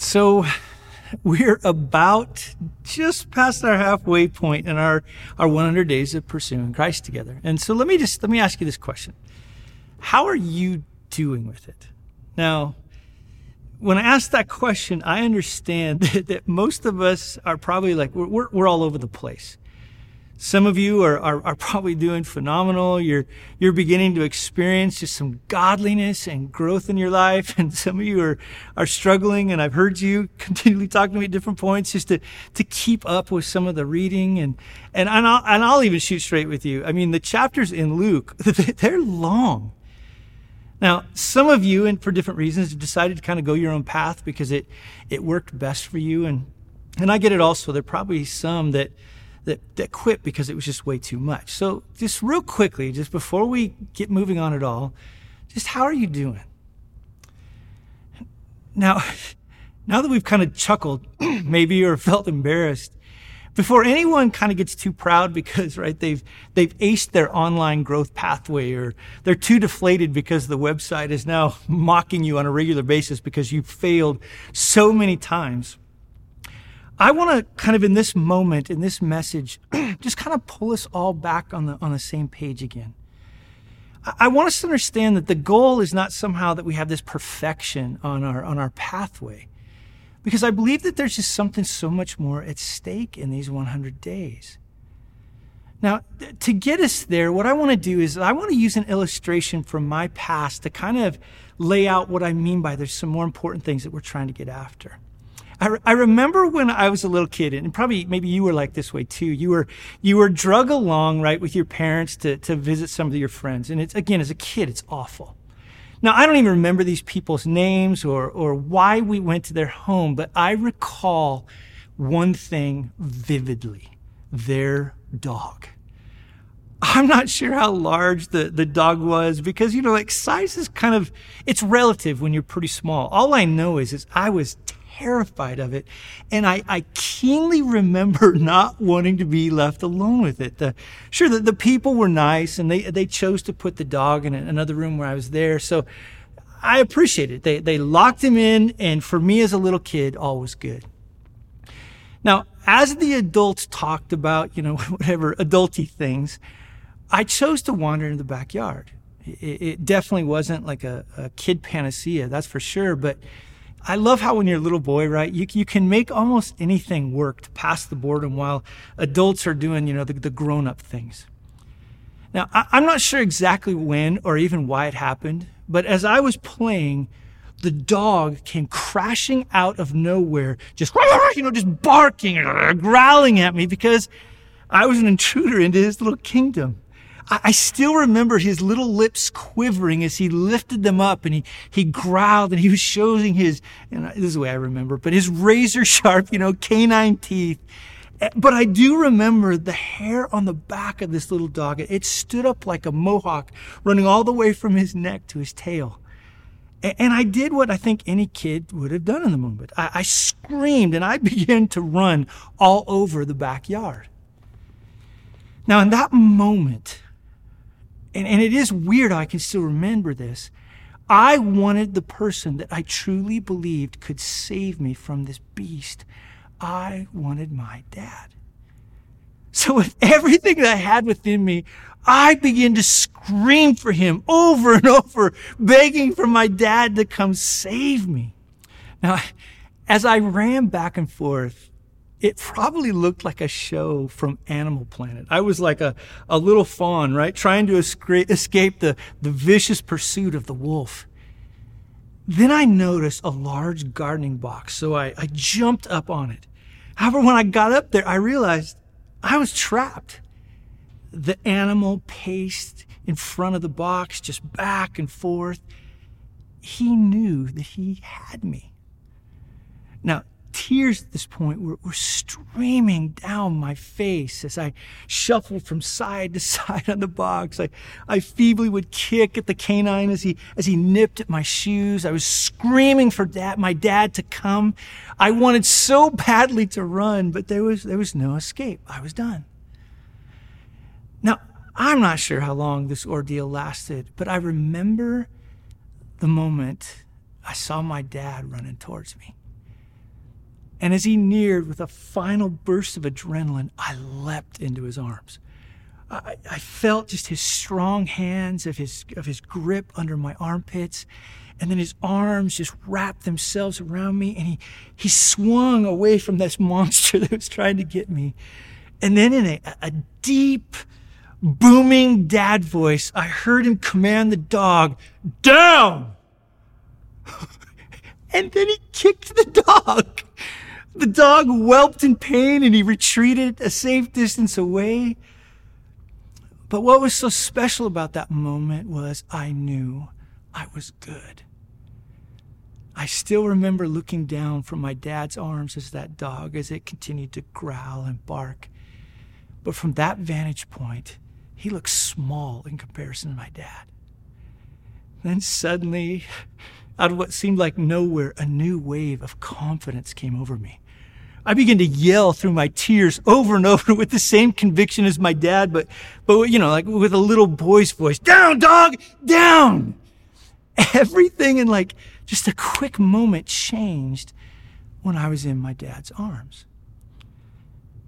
So we're about just past our halfway point in our, our 100 days of pursuing Christ together. And so let me just, let me ask you this question. How are you doing with it? Now, when I ask that question, I understand that, that most of us are probably like, we're, we're, we're all over the place. Some of you are, are, are, probably doing phenomenal. You're, you're beginning to experience just some godliness and growth in your life. And some of you are, are struggling. And I've heard you continually talking to me at different points just to, to keep up with some of the reading. And, and, and, I'll, and I'll even shoot straight with you. I mean, the chapters in Luke, they're long. Now, some of you, and for different reasons, have decided to kind of go your own path because it, it worked best for you. And, and I get it also. There are probably some that, that, that quit because it was just way too much. So, just real quickly, just before we get moving on at all, just how are you doing? Now, now that we've kind of chuckled, maybe or felt embarrassed, before anyone kind of gets too proud because right they've they've aced their online growth pathway or they're too deflated because the website is now mocking you on a regular basis because you've failed so many times I want to kind of in this moment, in this message, just kind of pull us all back on the, on the same page again. I, want us to understand that the goal is not somehow that we have this perfection on our, on our pathway. Because I believe that there's just something so much more at stake in these 100 days. Now, to get us there, what I want to do is I want to use an illustration from my past to kind of lay out what I mean by there's some more important things that we're trying to get after. I, re- I remember when I was a little kid, and probably maybe you were like this way too. You were you were drug along right with your parents to to visit some of your friends, and it's again as a kid, it's awful. Now I don't even remember these people's names or or why we went to their home, but I recall one thing vividly: their dog. I'm not sure how large the, the dog was because, you know, like size is kind of, it's relative when you're pretty small. All I know is, is I was terrified of it. And I, I keenly remember not wanting to be left alone with it. The, sure, the, the people were nice and they, they chose to put the dog in another room where I was there. So I appreciate it. They, they locked him in. And for me as a little kid, all was good. Now, as the adults talked about, you know, whatever adulty things, I chose to wander in the backyard. It, it definitely wasn't like a, a kid panacea, that's for sure. But I love how when you're a little boy, right, you, you can make almost anything work to pass the boredom while adults are doing, you know, the, the grown up things. Now, I, I'm not sure exactly when or even why it happened, but as I was playing, the dog came crashing out of nowhere, just, you know, just barking and growling at me because I was an intruder into his little kingdom. I still remember his little lips quivering as he lifted them up and he, he growled and he was showing his, and this is the way I remember, but his razor sharp, you know, canine teeth. Eh, but I do remember the hair on the back of this little dog. It stood up like a mohawk running all the way from his neck to his tail. And I did what I think any kid would have done in the moment. I, I screamed and I began to run all over the backyard. Now, in that moment, and, and it is weird I can still remember this. I wanted the person that I truly believed could save me from this beast. I wanted my dad. So, with everything that I had within me, I began to scream for him over and over, begging for my dad to come save me. Now, as I ran back and forth, it probably looked like a show from Animal Planet. I was like a, a little fawn, right? Trying to escape the, the vicious pursuit of the wolf. Then I noticed a large gardening box, so I, I jumped up on it. However, when I got up there, I realized I was trapped. The animal paced in front of the box, just back and forth. He knew that he had me. Now, tears at this point were, were streaming down my face as I shuffled from side to side on the box. I, I feebly would kick at the canine as he, as he nipped at my shoes. I was screaming for dad, my dad to come. I wanted so badly to run, but there was, there was no escape. I was done. Now, I'm not sure how long this ordeal lasted, but I remember the moment I saw my dad running towards me. And as he neared with a final burst of adrenaline, I leapt into his arms. I, I, felt just his strong hands of his of his grip under my armpits, and then his arms just wrapped themselves around me, and he he swung away from this monster that was trying to get me. And then in a, a deep, booming dad voice, I heard him command the dog, down! and then he kicked the dog. The dog whelped in pain and he retreated a safe distance away. But what was so special about that moment was I knew I was good. I still remember looking down from my dad's arms as that dog as it continued to growl and bark. But from that vantage point, he looked small in comparison to my dad. Then suddenly, out of what seemed like nowhere, a new wave of confidence came over me. I began to yell through my tears over and over with the same conviction as my dad, but, but, you know, like with a little boy's voice. Down, dog! Down! Everything in like just a quick moment changed when I was in my dad's arms.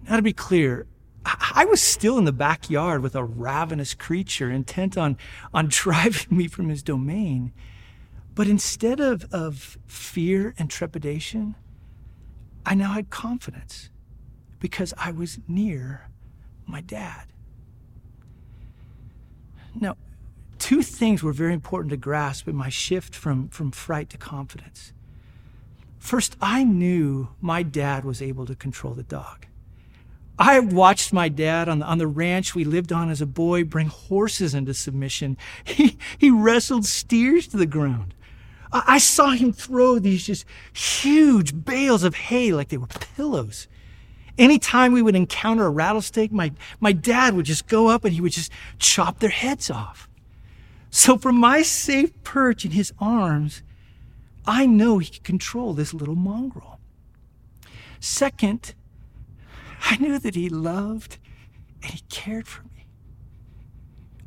Now, to be clear, I was still in the backyard with a ravenous creature intent on, on driving me from his domain. But instead of, of fear and trepidation, I now had confidence because I was near my dad. Now, two things were very important to grasp in my shift from, from fright to confidence. First, I knew my dad was able to control the dog. I watched my dad on the, on the ranch we lived on as a boy bring horses into submission. He, he wrestled steers to the ground. I, saw him throw these just huge bales of hay like they were pillows. Anytime we would encounter a rattlesnake, my, my dad would just go up and he would just chop their heads off. So from my safe perch in his arms, I know he could control this little mongrel. Second, I knew that he loved and he cared for me.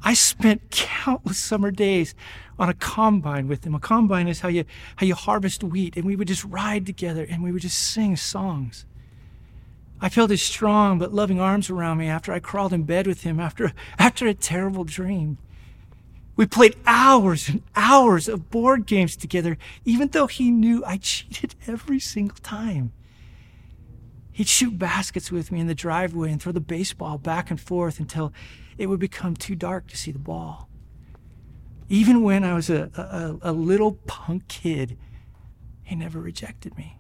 I spent countless summer days on a combine with him. A combine is how you how you harvest wheat, and we would just ride together and we would just sing songs. I felt his strong but loving arms around me after I crawled in bed with him after after a terrible dream. We played hours and hours of board games together, even though he knew I cheated every single time. He'd shoot baskets with me in the driveway and throw the baseball back and forth until it would become too dark to see the ball. Even when I was a, a, a little punk kid, he never rejected me.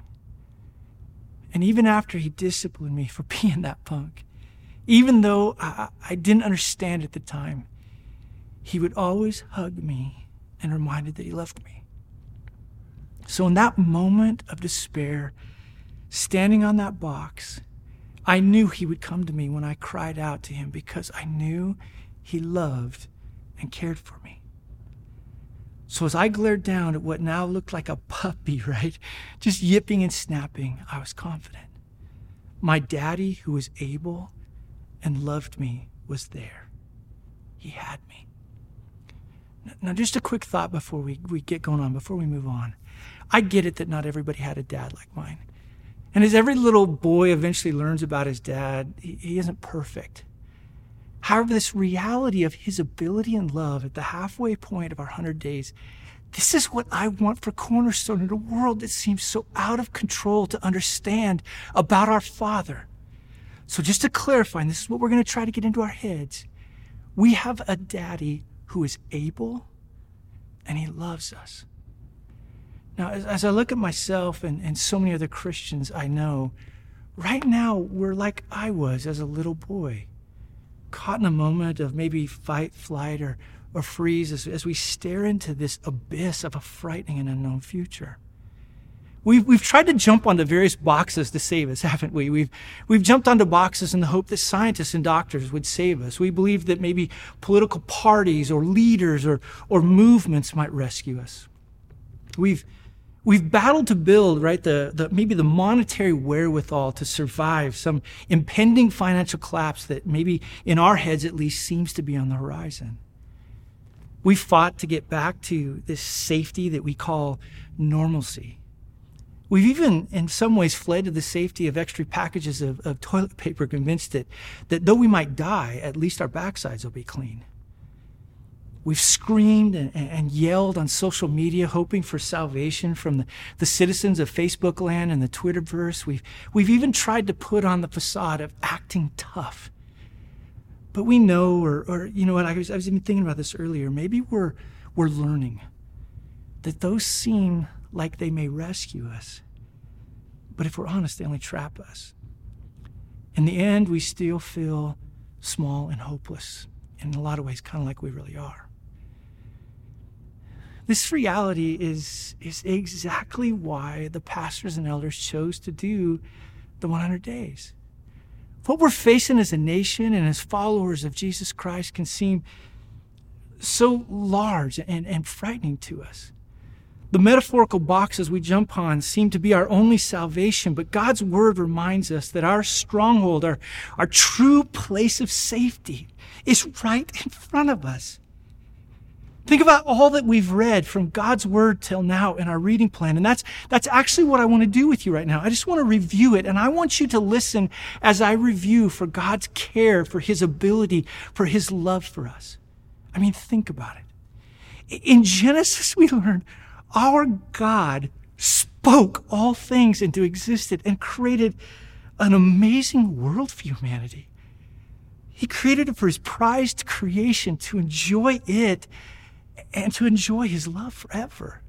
And even after he disciplined me for being that punk, even though I, I didn't understand at the time, he would always hug me and reminded that he loved me. So in that moment of despair, standing on that box, I knew he would come to me when I cried out to him because I knew he loved and cared for me. So as I glared down at what now looked like a puppy, right, just yipping and snapping, I was confident. My daddy, who was able and loved me, was there. He had me. Now, just a quick thought before we, we get going on, before we move on. I get it that not everybody had a dad like mine. And as every little boy eventually learns about his dad, he, he isn't perfect. However, this reality of his ability and love at the halfway point of our 100 days, this is what I want for Cornerstone in a world that seems so out of control to understand about our Father. So, just to clarify, and this is what we're going to try to get into our heads we have a daddy who is able and he loves us. Now, as, as I look at myself and, and so many other Christians I know, right now we're like I was as a little boy, caught in a moment of maybe fight, flight, or, or freeze as, as we stare into this abyss of a frightening and unknown future. We've, we've tried to jump onto various boxes to save us, haven't we? We've, we've jumped onto boxes in the hope that scientists and doctors would save us. We believe that maybe political parties or leaders or, or movements might rescue us. We've, We've battled to build, right, the, the, maybe the monetary wherewithal to survive some impending financial collapse that maybe in our heads at least seems to be on the horizon. We fought to get back to this safety that we call normalcy. We've even, in some ways, fled to the safety of extra packages of, of toilet paper, convinced that, that though we might die, at least our backsides will be clean. We've screamed and, and, yelled on social media, hoping for salvation from the, the citizens of Facebook land and the Twitterverse. We've, we've even tried to put on the facade of acting tough. But we know, or, or you know what, I was, I was even thinking about this earlier. Maybe we're, we're learning that those seem like they may rescue us. But if we're honest, they only trap us. In the end, we still feel small and hopeless, in a lot of ways, kind of like we really are. This reality is, is exactly why the pastors and elders chose to do the 100 days. What we're facing as a nation and as followers of Jesus Christ can seem so large and, and frightening to us. The metaphorical boxes we jump on seem to be our only salvation, but God's word reminds us that our stronghold, our, our true place of safety, is right in front of us. Think about all that we've read from God's word till now in our reading plan. And that's, that's actually what I want to do with you right now. I just want to review it and I want you to listen as I review for God's care, for his ability, for his love for us. I mean, think about it. In Genesis, we learn our God spoke all things into existence and created an amazing world for humanity. He created it for his prized creation to enjoy it and to enjoy his love forever.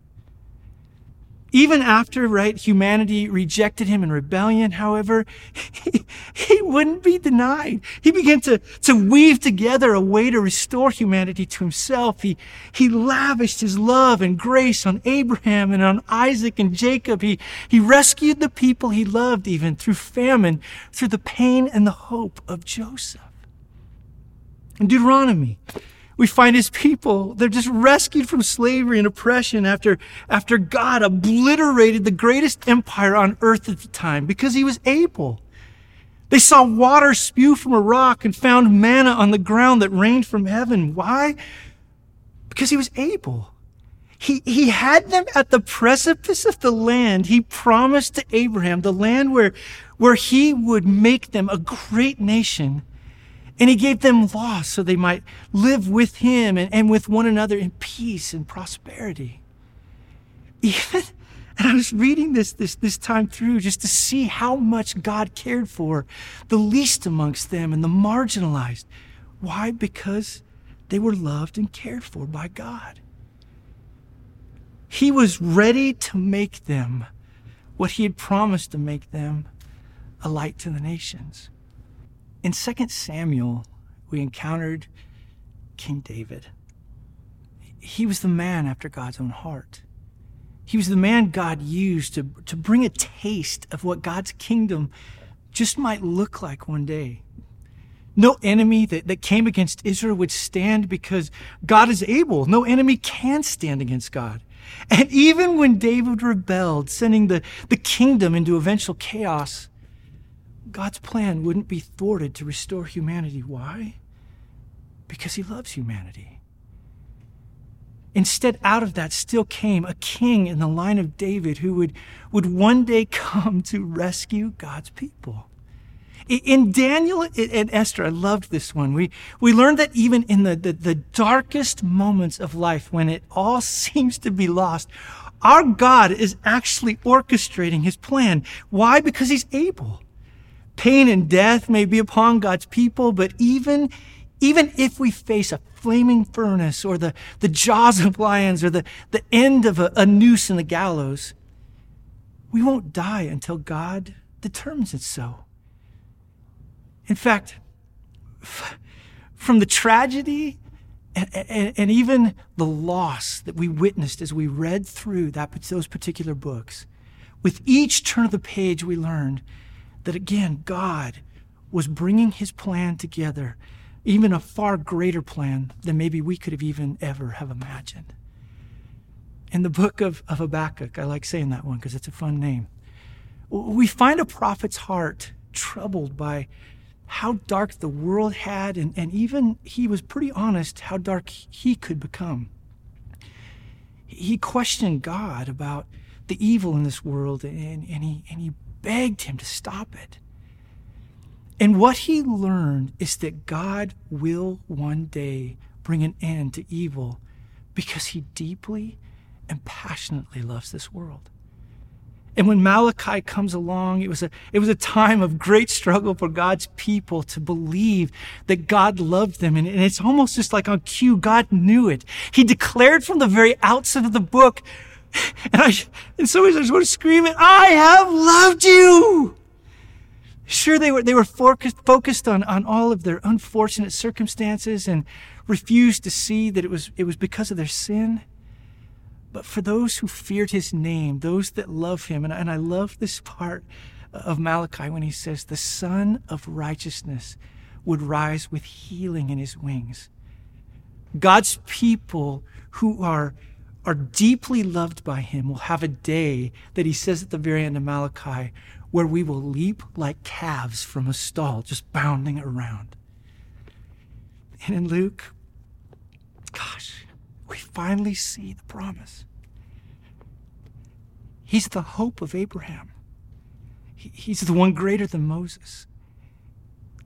Even after, right, humanity rejected him in rebellion, however, he, he wouldn't be denied. He began to, to weave together a way to restore humanity to himself. He, he lavished his love and grace on Abraham and on Isaac and Jacob. He, he rescued the people he loved even through famine, through the pain and the hope of Joseph. In Deuteronomy, we find his people, they're just rescued from slavery and oppression after, after God obliterated the greatest empire on earth at the time because he was able. They saw water spew from a rock and found manna on the ground that rained from heaven. Why? Because he was able. He, he had them at the precipice of the land he promised to Abraham, the land where, where he would make them a great nation and he gave them law so they might live with him and, and with one another in peace and prosperity. Even, and I was reading this, this this time through just to see how much God cared for the least amongst them and the marginalized. Why? Because they were loved and cared for by God. He was ready to make them what he had promised to make them a light to the nations. In 2 Samuel, we encountered King David. He was the man after God's own heart. He was the man God used to, to bring a taste of what God's kingdom just might look like one day. No enemy that, that came against Israel would stand because God is able. No enemy can stand against God. And even when David rebelled, sending the, the kingdom into eventual chaos, God's plan wouldn't be thwarted to restore humanity. Why? Because he loves humanity. Instead, out of that still came a king in the line of David who would, would one day come to rescue God's people. In Daniel and Esther, I loved this one. We, we learned that even in the, the, the darkest moments of life, when it all seems to be lost, our God is actually orchestrating his plan. Why? Because he's able. Pain and death may be upon God's people, but even, even if we face a flaming furnace or the, the jaws of lions or the, the end of a, a noose in the gallows, we won't die until God determines it so. In fact, from the tragedy and, and, and, even the loss that we witnessed as we read through that, those particular books, with each turn of the page, we learned that again, God was bringing his plan together, even a far greater plan than maybe we could have even ever have imagined. In the book of, of Habakkuk, I like saying that one because it's a fun name. We find a prophet's heart troubled by how dark the world had, and, and even he was pretty honest how dark he could become. He questioned God about the evil in this world, and, and, he, and he begged him to stop it. And what he learned is that God will one day bring an end to evil because he deeply and passionately loves this world. And when Malachi comes along, it was a, it was a time of great struggle for God's people to believe that God loved them. And, and it's almost just like on cue, God knew it. He declared from the very outset of the book, and I, in some ways I just want to scream it, I have loved you. Sure, they were, they were focused, focused on, on all of their unfortunate circumstances and refused to see that it was, it was because of their sin. But for those who feared his name, those that love him, and, and I love this part of Malachi when he says, The Sun of Righteousness would rise with healing in his wings. God's people who are, are deeply loved by him will have a day that he says at the very end of Malachi where we will leap like calves from a stall, just bounding around. And in Luke, gosh, we finally see the promise. He's the hope of Abraham. He's the one greater than Moses.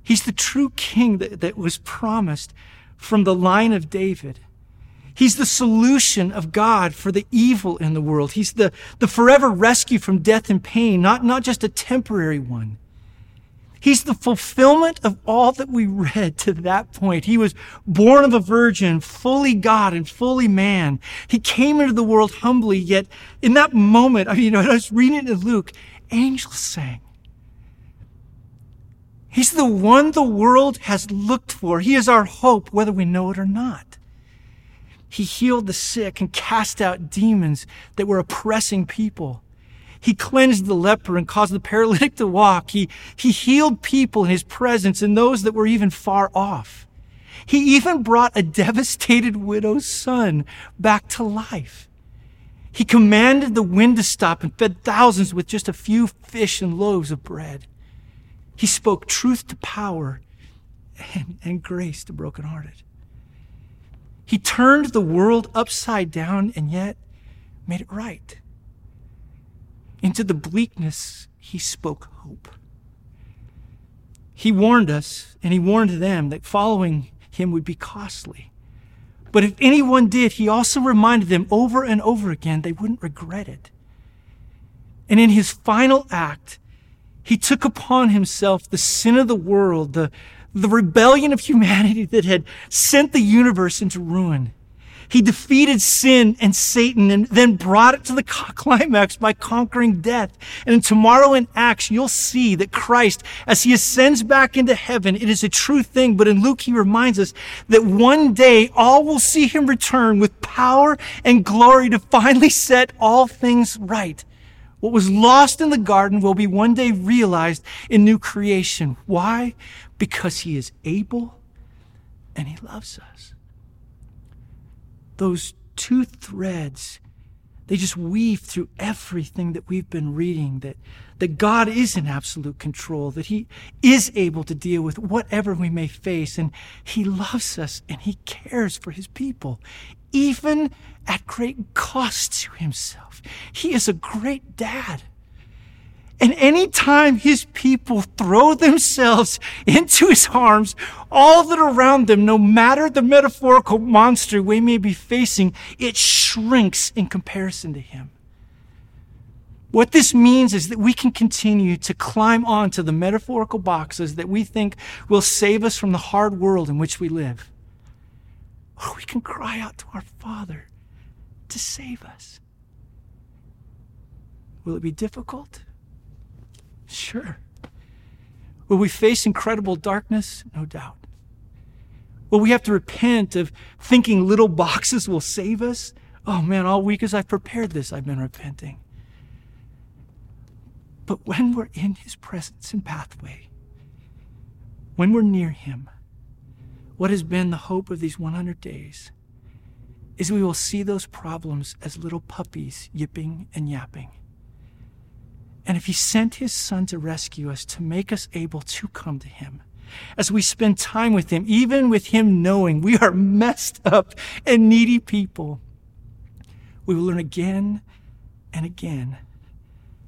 He's the true king that, that was promised from the line of David. He's the solution of God for the evil in the world. He's the, the forever rescue from death and pain, not, not just a temporary one. He's the fulfillment of all that we read to that point. He was born of a virgin, fully God and fully man. He came into the world humbly, yet in that moment, I mean, you know, I was reading it in Luke, angels sang. He's the one the world has looked for. He is our hope, whether we know it or not. He healed the sick and cast out demons that were oppressing people. He cleansed the leper and caused the paralytic to walk. He, he healed people in his presence and those that were even far off. He even brought a devastated widow's son back to life. He commanded the wind to stop and fed thousands with just a few fish and loaves of bread. He spoke truth to power and, and grace to brokenhearted. He turned the world upside down and yet made it right. Into the bleakness, he spoke hope. He warned us, and he warned them that following him would be costly. But if anyone did, he also reminded them over and over again they wouldn't regret it. And in his final act, he took upon himself the sin of the world, the, the rebellion of humanity that had sent the universe into ruin. He defeated sin and Satan and then brought it to the climax by conquering death. And tomorrow in Acts, you'll see that Christ, as he ascends back into heaven, it is a true thing. But in Luke, he reminds us that one day all will see him return with power and glory to finally set all things right. What was lost in the garden will be one day realized in new creation. Why? Because he is able and he loves us those two threads, they just weave through everything that we've been reading that, that God is in absolute control, that He is able to deal with whatever we may face, and He loves us and He cares for His people, even at great cost to Himself. He is a great dad. And anytime his people throw themselves into his arms, all that around them, no matter the metaphorical monster we may be facing, it shrinks in comparison to him. What this means is that we can continue to climb onto the metaphorical boxes that we think will save us from the hard world in which we live. Or we can cry out to our Father to save us. Will it be difficult? Sure. Will we face incredible darkness? No doubt. Will we have to repent of thinking little boxes will save us? Oh man, all week as I've prepared this, I've been repenting. But when we're in his presence and pathway, when we're near him, what has been the hope of these 100 days is we will see those problems as little puppies yipping and yapping. And if He sent His Son to rescue us, to make us able to come to Him, as we spend time with Him, even with Him knowing we are messed up and needy people, we will learn again and again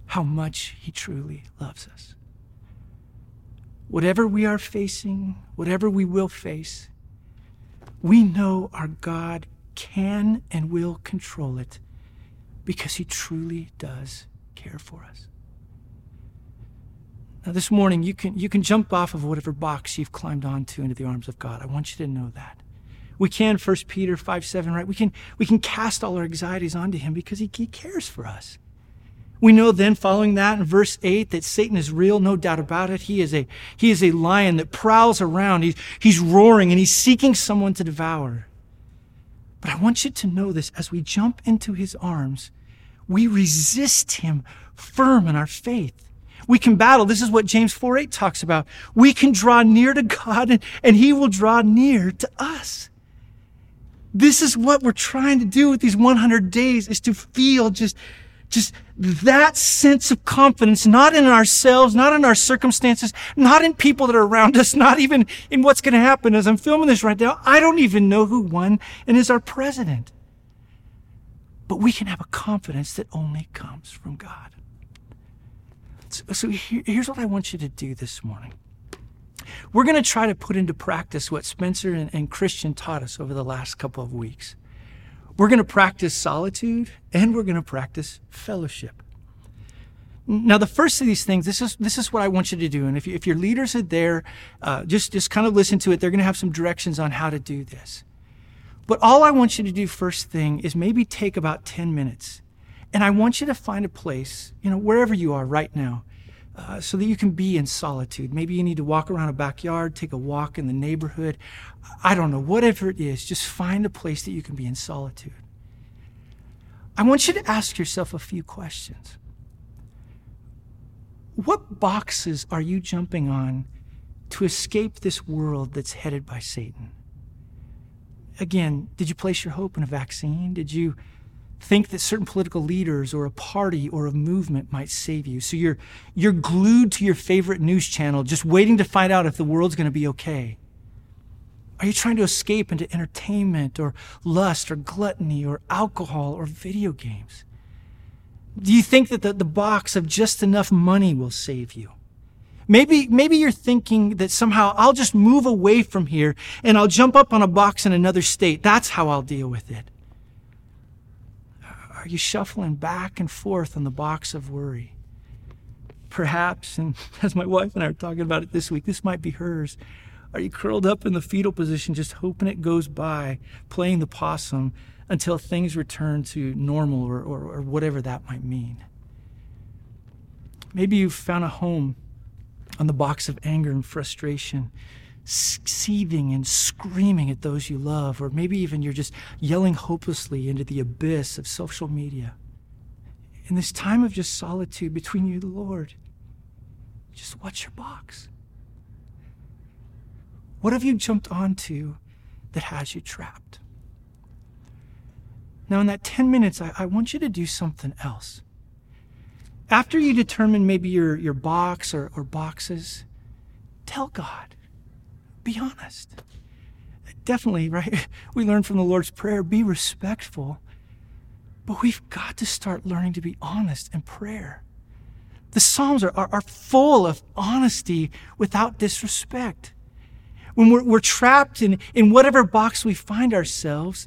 how much He truly loves us. Whatever we are facing, whatever we will face, we know our God can and will control it because He truly does care for us. Now, this morning, you can, you can jump off of whatever box you've climbed onto into the arms of God. I want you to know that. We can, 1 Peter 5 7, right? We can, we can cast all our anxieties onto Him because he, he cares for us. We know then, following that in verse 8, that Satan is real, no doubt about it. He is a, he is a lion that prowls around. He's, he's roaring and he's seeking someone to devour. But I want you to know this as we jump into his arms, we resist him firm in our faith. We can battle. This is what James 4 8 talks about. We can draw near to God and, and he will draw near to us. This is what we're trying to do with these 100 days is to feel just just that sense of confidence, not in ourselves, not in our circumstances, not in people that are around us, not even in what's going to happen. As I'm filming this right now, I don't even know who won and is our president. But we can have a confidence that only comes from God. So, here, here's what I want you to do this morning. We're going to try to put into practice what Spencer and, and Christian taught us over the last couple of weeks. We're going to practice solitude and we're going to practice fellowship. Now, the first of these things, this is this is what I want you to do. And if, you, if your leaders are there, uh, just just kind of listen to it. They're going to have some directions on how to do this. But all I want you to do first thing is maybe take about ten minutes, and I want you to find a place, you know, wherever you are right now, uh, so that you can be in solitude. Maybe you need to walk around a backyard, take a walk in the neighborhood. I don't know, whatever it is, just find a place that you can be in solitude. I want you to ask yourself a few questions. What boxes are you jumping on to escape this world that's headed by Satan? Again, did you place your hope in a vaccine? Did you think that certain political leaders or a party or a movement might save you. So you're, you're glued to your favorite news channel, just waiting to find out if the world's going to be okay. Are you trying to escape into entertainment or lust or gluttony or alcohol or video games? Do you think that the, the box of just enough money will save you? Maybe, maybe you're thinking that somehow I'll just move away from here and I'll jump up on a box in another state. That's how I'll deal with it. Are you shuffling back and forth on the box of worry? Perhaps, and as my wife and I are talking about it this week, this might be hers. Are you curled up in the fetal position, just hoping it goes by, playing the possum until things return to normal or, or, or whatever that might mean? Maybe you've found a home on the box of anger and frustration seething and screaming at those you love, or maybe even you're just yelling hopelessly into the abyss of social media. In this time of just solitude between you and the Lord, just watch your box. What have you jumped onto that has you trapped? Now, in that 10 minutes, I, I want you to do something else. After you determine maybe your, your box or, or boxes, tell God be honest. Definitely, right? We learn from the Lord's Prayer be respectful, but we've got to start learning to be honest in prayer. The Psalms are, are, are full of honesty without disrespect. When we're, we're trapped in, in whatever box we find ourselves,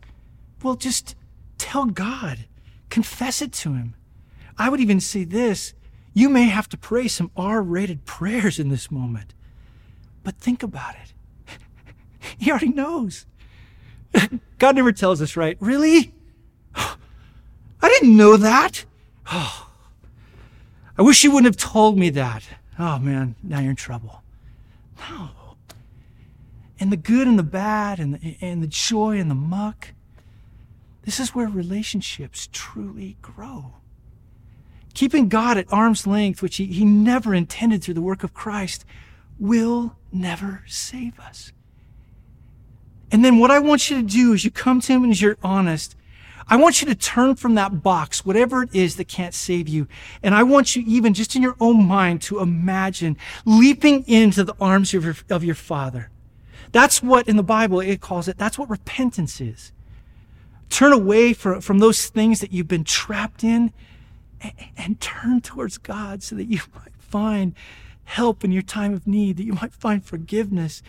well, just tell God, confess it to Him. I would even say this you may have to pray some R rated prayers in this moment, but think about it. He already knows. God never tells us, right? Really? I didn't know that. Oh, I wish you wouldn't have told me that. Oh man, now you're in trouble. No. And the good and the bad and the, and the joy and the muck, this is where relationships truly grow. Keeping God at arm's length, which he, he never intended through the work of Christ, will never save us. And then what I want you to do is you come to him and you're honest, I want you to turn from that box, whatever it is that can't save you. And I want you even just in your own mind to imagine leaping into the arms of your, of your father. That's what in the Bible it calls it. That's what repentance is. Turn away from, from those things that you've been trapped in and, and turn towards God so that you might find help in your time of need, that you might find forgiveness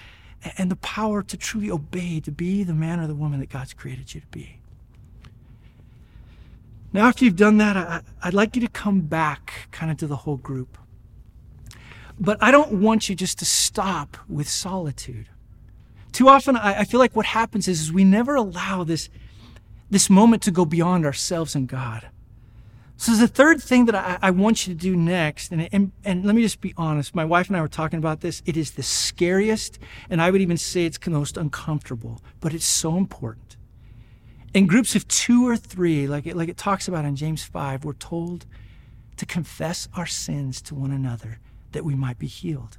and the power to truly obey, to be the man or the woman that God's created you to be. Now, after you've done that, I, would like you to come back kind of to the whole group. But I don't want you just to stop with solitude. Too often, I, I feel like what happens is, is we never allow this, this moment to go beyond ourselves and God. So the third thing that I, I, want you to do next, and, and, and let me just be honest, my wife and I were talking about this. It is the scariest, and I would even say it's the most uncomfortable, but it's so important. In groups of two or three, like it, like it talks about in James 5, we're told to confess our sins to one another that we might be healed.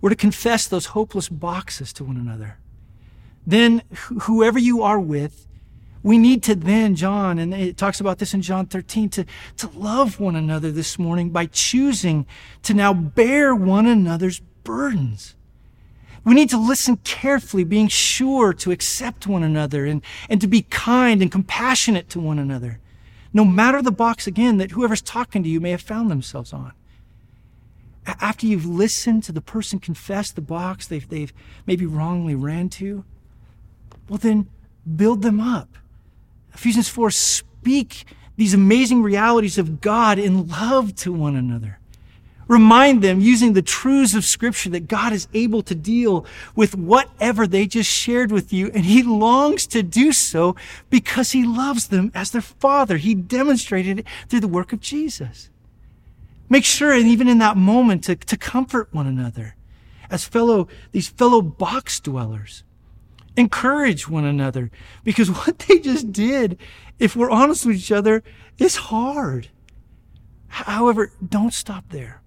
We're to confess those hopeless boxes to one another. Then, wh- whoever you are with, we need to then, John, and it talks about this in John 13, to, to love one another this morning by choosing to now bear one another's burdens. We need to listen carefully, being sure to accept one another and, and to be kind and compassionate to one another, no matter the box, again, that whoever's talking to you may have found themselves on. After you've listened to the person confess the box they've, they've maybe wrongly ran to, well, then build them up Ephesians 4 speak these amazing realities of God in love to one another. Remind them using the truths of Scripture that God is able to deal with whatever they just shared with you, and He longs to do so because He loves them as their Father. He demonstrated it through the work of Jesus. Make sure, and even in that moment, to, to comfort one another as fellow, these fellow box dwellers. Encourage one another because what they just did, if we're honest with each other, is hard. However, don't stop there.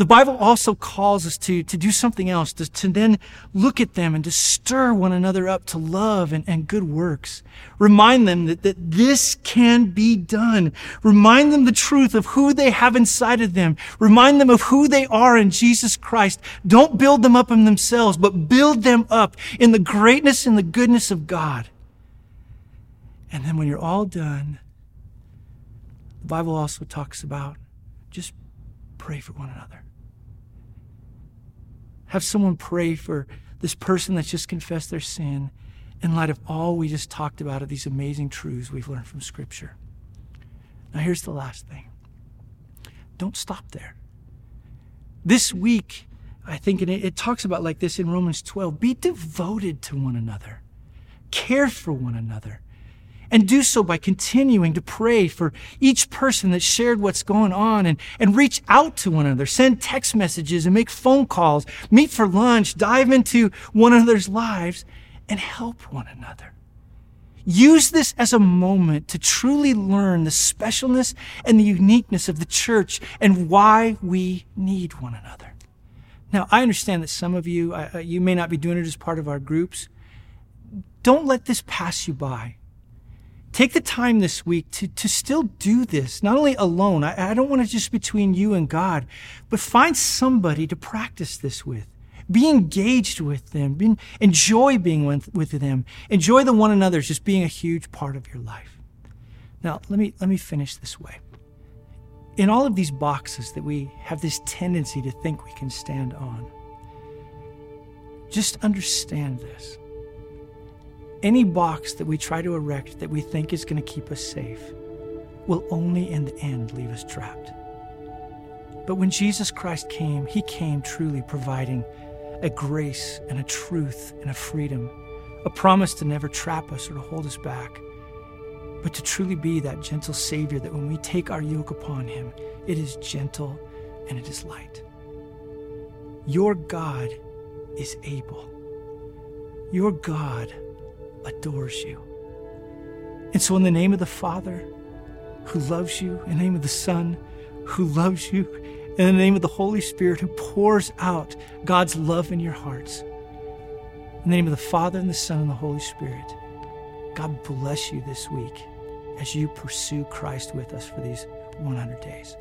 The Bible also calls us to, to do something else, to, to then look at them and to stir one another up to love and, and good works. Remind them that, that this can be done. Remind them the truth of who they have inside of them. Remind them of who they are in Jesus Christ. Don't build them up in themselves, but build them up in the greatness and the goodness of God. And then when you're all done, the Bible also talks about just pray for one another. Have someone pray for this person that's just confessed their sin in light of all we just talked about of these amazing truths we've learned from Scripture. Now, here's the last thing don't stop there. This week, I think, and it, it talks about like this in Romans 12 be devoted to one another, care for one another and do so by continuing to pray for each person that shared what's going on and, and reach out to one another, send text messages and make phone calls, meet for lunch, dive into one another's lives and help one another. Use this as a moment to truly learn the specialness and the uniqueness of the church and why we need one another. Now, I understand that some of you, uh, you may not be doing it as part of our groups. Don't let this pass you by. Take the time this week to, to still do this, not only alone. I, I don't want it just between you and God, but find somebody to practice this with. Be engaged with them. Be, enjoy being with, with them. Enjoy the one another just being a huge part of your life. Now, let me, let me finish this way. In all of these boxes that we have this tendency to think we can stand on, just understand this any box that we try to erect that we think is going to keep us safe will only in the end leave us trapped. But when Jesus Christ came, he came truly providing a grace and a truth and a freedom, a promise to never trap us or to hold us back, but to truly be that gentle Savior that when we take our yoke upon him, it is gentle and it is light. Your God is able. Your God adores you. And so, in the name of the Father who loves you, in the name of the Son who loves you, in the name of the Holy Spirit who pours out God's love in your hearts, in the name of the Father and the Son and the Holy Spirit, God bless you this week as you pursue Christ with us for these 100 days.